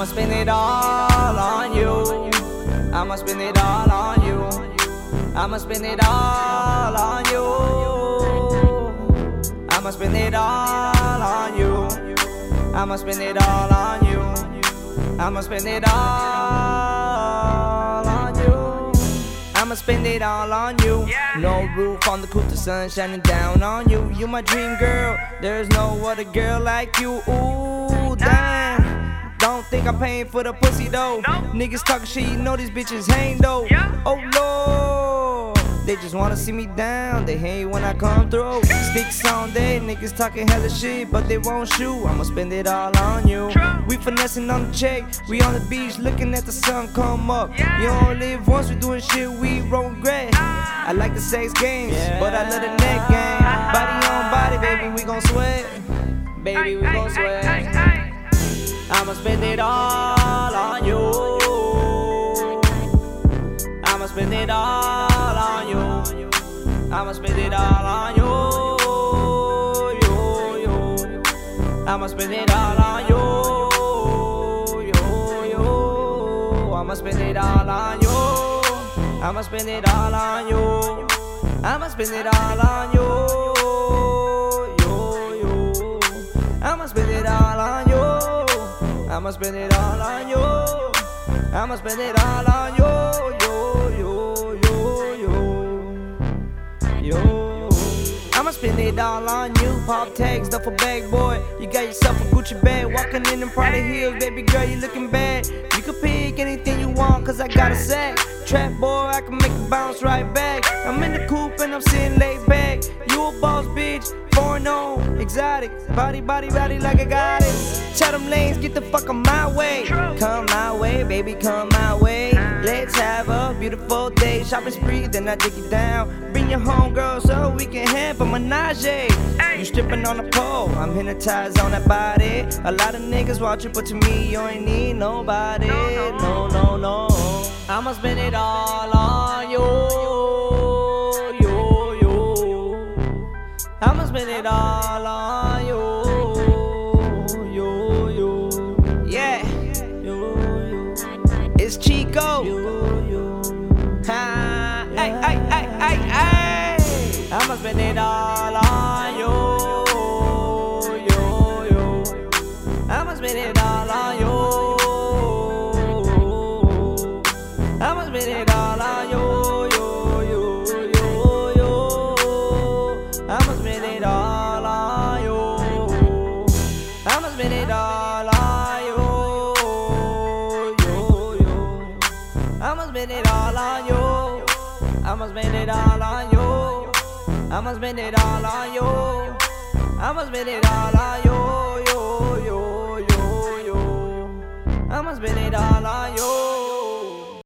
I'ma spend it all on you. I'ma spend it all on you. I'ma spend it all on you. I'ma spend it all on you. I'ma spend it all on you. I'ma spend it all on you. I'ma spend it all on you. No roof on the coupe, the sun shining down on you. You my dream girl. There's no other girl like you. Ooh, think I'm paying for the pussy though. Niggas talking shit, you know these bitches hang though. Oh lord, they just wanna see me down. They hate when I come through. Sticks on day, niggas talking hella shit, but they won't shoot. I'ma spend it all on you. We finessing on the check, we on the beach looking at the sun come up. You don't live once, we doing shit we won't regret. Ah. I like the sex games, but I love the neck game. Body on body, baby, we gon' sweat. Baby, we gon' sweat. I'ma spend it all on you. I'ma spend it all on you. I'ma spend it all on you. You, you. I'ma spend it all on you. You, you. I'ma spend it all on you. I'ma spend it all on you. I'ma spend it all on you. You, you. I'ma spend it all on you. I'ma spend it all on you. I'ma spend it all on you. Yo, yo, yo, yo, yo. I'ma spend it all on you. Pop tags, duffel bag, boy. You got yourself a Gucci bag. Walking in them Prada heels, baby girl, you looking bad. You can pick anything you want, cause I got a sack. Trap boy, I can make it bounce right back. I'm in the coop and I'm sitting laid back. You a boss, bitch. Foreign on, exotic. Body, body, body like I got it. Them lanes, get the fuck on my way. Come my way, baby, come my way. Let's have a beautiful day. Shopping spree, then I take you down. Bring your home, girl, so we can have a menage. You stripping on the pole, I'm hypnotized on that body. A lot of niggas watching, but to me, you ain't need nobody. No, no, no. I'ma spend it all on. You, I'ma spend it all on you. You, you. Yeah. You, you. It's Chico. You, you. Ha. Ay, ay, ay, ay, ay. I'ma spend it all on you. You, you. I'ma spend it all on you. Spend it all on you. You, you. I'ma spend it all on you. I'ma spend it all on you. I'ma spend it all on you. I'ma spend it all on you. You, you, you, you. I'ma spend it all on you.